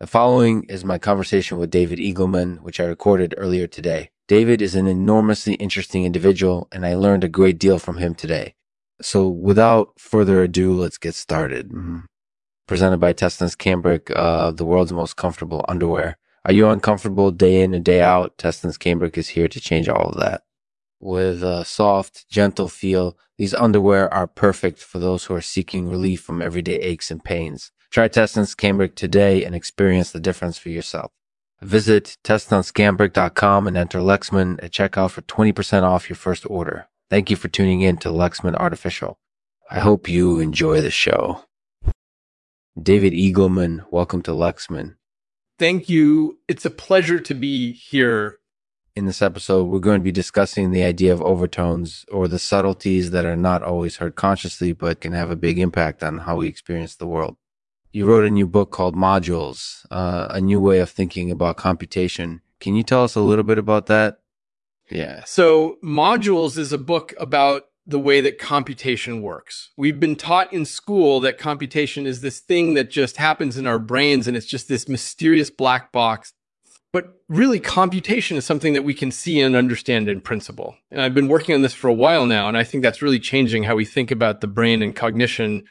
The following is my conversation with David Eagleman, which I recorded earlier today. David is an enormously interesting individual, and I learned a great deal from him today. So, without further ado, let's get started. Mhm. Presented by Testance Cambric, uh, the world's most comfortable underwear. Are you uncomfortable day in and day out? Testance Cambric is here to change all of that. With a soft, gentle feel, these underwear are perfect for those who are seeking relief from everyday aches and pains. Try Testance Cambric today and experience the difference for yourself. Visit testancecambric.com and enter Lexman at checkout for 20% off your first order. Thank you for tuning in to Lexman Artificial. I hope you enjoy the show. David Eagleman, welcome to Lexman. Thank you. It's a pleasure to be here. In this episode, we're going to be discussing the idea of overtones or the subtleties that are not always heard consciously but can have a big impact on how we experience the world. You wrote a new book called Modules, uh, a new way of thinking about computation. Can you tell us a little bit about that? Yeah. So, Modules is a book about the way that computation works. We've been taught in school that computation is this thing that just happens in our brains and it's just this mysterious black box. But really, computation is something that we can see and understand in principle. And I've been working on this for a while now, and I think that's really changing how we think about the brain and cognition.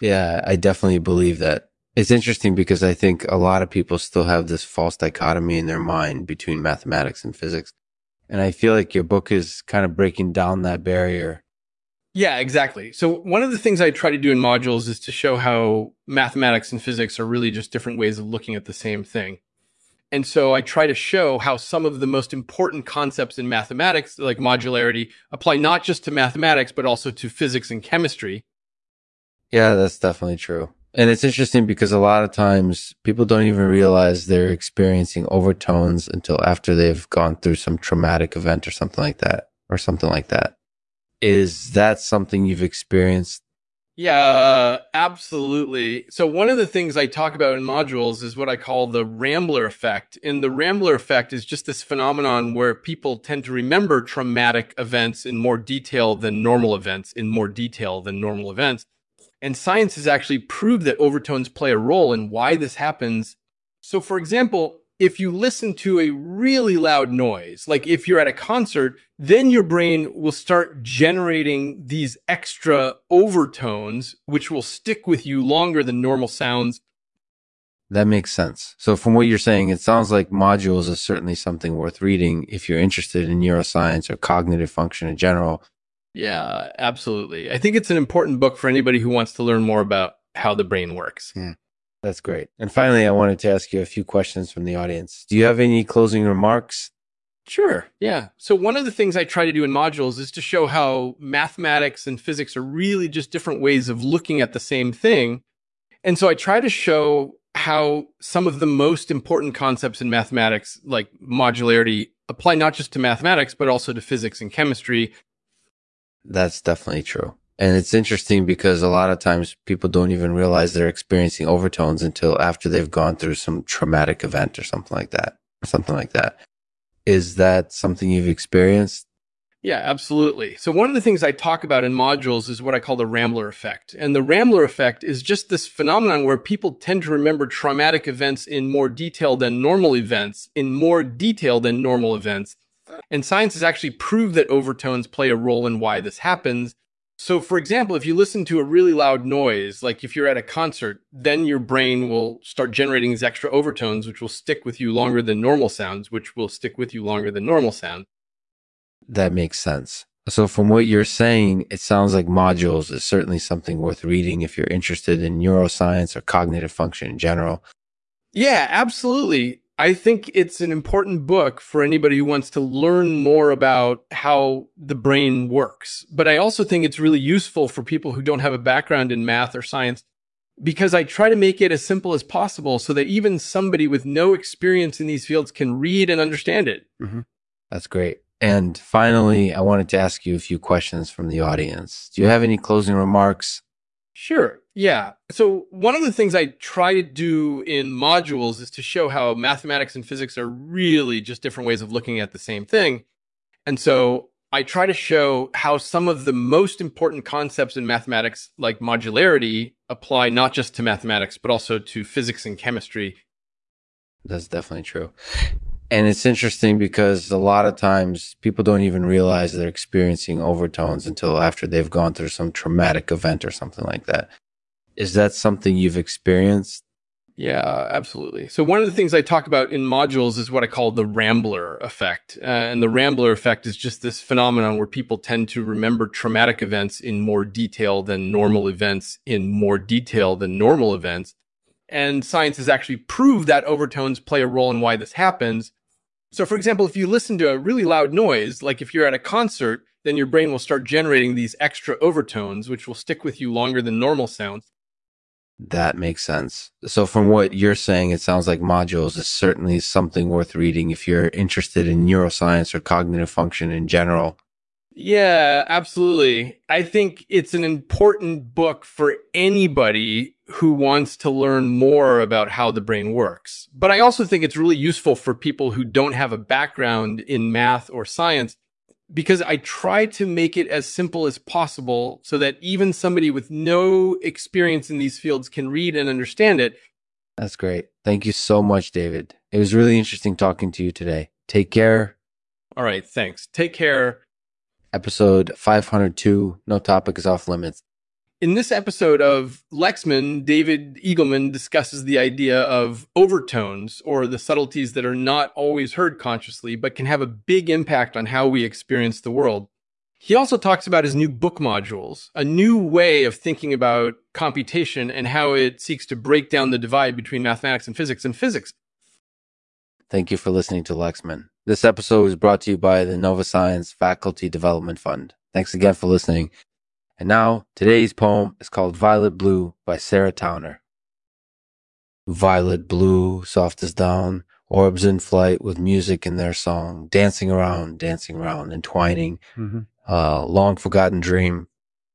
Yeah, I definitely believe that. It's interesting because I think a lot of people still have this false dichotomy in their mind between mathematics and physics. And I feel like your book is kind of breaking down that barrier. Yeah, exactly. So, one of the things I try to do in modules is to show how mathematics and physics are really just different ways of looking at the same thing. And so I try to show how some of the most important concepts in mathematics, like modularity, apply not just to mathematics, but also to physics and chemistry. Yeah, that's definitely true. And it's interesting because a lot of times people don't even realize they're experiencing overtones until after they've gone through some traumatic event or something like that, or something like that. Is that something you've experienced? Yeah, uh, absolutely. So one of the things I talk about in modules is what I call the Rambler effect. And the Rambler effect is just this phenomenon where people tend to remember traumatic events in more detail than normal events in more detail than normal events. And science has actually proved that overtones play a role in why this happens. So, for example, if you listen to a really loud noise, like if you're at a concert, then your brain will start generating these extra overtones, which will stick with you longer than normal sounds. That makes sense. So, from what you're saying, it sounds like modules is certainly something worth reading if you're interested in neuroscience or cognitive function in general. Yeah, absolutely. I think it's an important book for anybody who wants to learn more about how the brain works. Yeah. That's great. And finally, I wanted to ask you a few questions from the audience. Do you have any closing remarks? Sure. Yeah. So one of the things I try to do in modules is to show how mathematics and physics are really just different ways of looking at the same thing. And so I try to show how some of the most important concepts in mathematics, like modularity, apply not just to mathematics, but also to physics and chemistry. That's definitely true. And it's interesting because a lot of times people don't even realize they're experiencing overtones until after they've gone through some traumatic event or something like that, something like that. Is that something you've experienced? Yeah, absolutely. So one of the things I talk about in modules is what I call the Rambler effect. And the Rambler effect is just this phenomenon where people tend to remember traumatic events in more detail than normal events, in more detail than normal events. And science has actually proved that overtones play a role in why this happens. So, for example, if you listen to a really loud noise, like if you're at a concert, then your brain will start generating these extra overtones, which will stick with you longer than normal sounds, which will stick with you longer than normal sound. That makes sense. So, from what you're saying, it sounds like modules is certainly something worth reading if you're interested in neuroscience or cognitive function in general. Yeah, absolutely. I think it's an important book for anybody who wants to learn more about how the brain works. But I also think it's really useful for people who don't have a background in math or science because I try to make it as simple as possible so that even somebody with no experience in these fields can read and understand it. Mm-hmm. That's great. And finally, I wanted to ask you a few questions from the audience. Do you have any closing remarks? Sure. Yeah. So one of the things I try to do in modules is to show how mathematics and physics are really just different ways of looking at the same thing. And so I try to show how some of the most important concepts in mathematics, like modularity, apply not just to mathematics, but also to physics and chemistry. That's definitely true. And it's interesting because a lot of times people don't even realize they're experiencing overtones until after they've gone through some traumatic event or something like that. Is that something you've experienced? Yeah, absolutely. So one of the things I talk about in modules is what I call the Rambler effect. Uh, and the Rambler effect is just this phenomenon where people tend to remember traumatic events in more detail than normal events in more detail than normal events. And science has actually proved that overtones play a role in why this happens. So for example, if you listen to a really loud noise, like if you're at a concert, then your brain will start generating these extra overtones, which will stick with you longer than normal sounds. That makes sense. So from what you're saying, it sounds like modules is certainly something worth reading if you're interested in neuroscience or cognitive function in general. Yeah, absolutely. I think it's an important book for anybody who wants to learn more about how the brain works. But I also think it's really useful for people who don't have a background in math or science because I try to make it as simple as possible so that even somebody with no experience in these fields can read and understand it. That's great. Thank you so much, David. It was really interesting talking to you today. Take care. All right. Thanks. Take care. Episode 502 No Topic is Off Limits. In this episode of Lexman, David Eagleman discusses the idea of overtones or the subtleties that are not always heard consciously, but can have a big impact on how we experience the world. He also talks about his new book modules, a new way of thinking about computation and how it seeks to break down the divide between mathematics and physics and physics. Thank you for listening to Lexman. This episode is brought to you by the Nova Science Faculty Development Fund. Thanks again for listening. And now, today's poem is called Violet Blue by Sarah Towner. Violet blue, soft as down, orbs in flight with music in their song, dancing around, dancing around, entwining, mm-hmm. uh, long forgotten dream,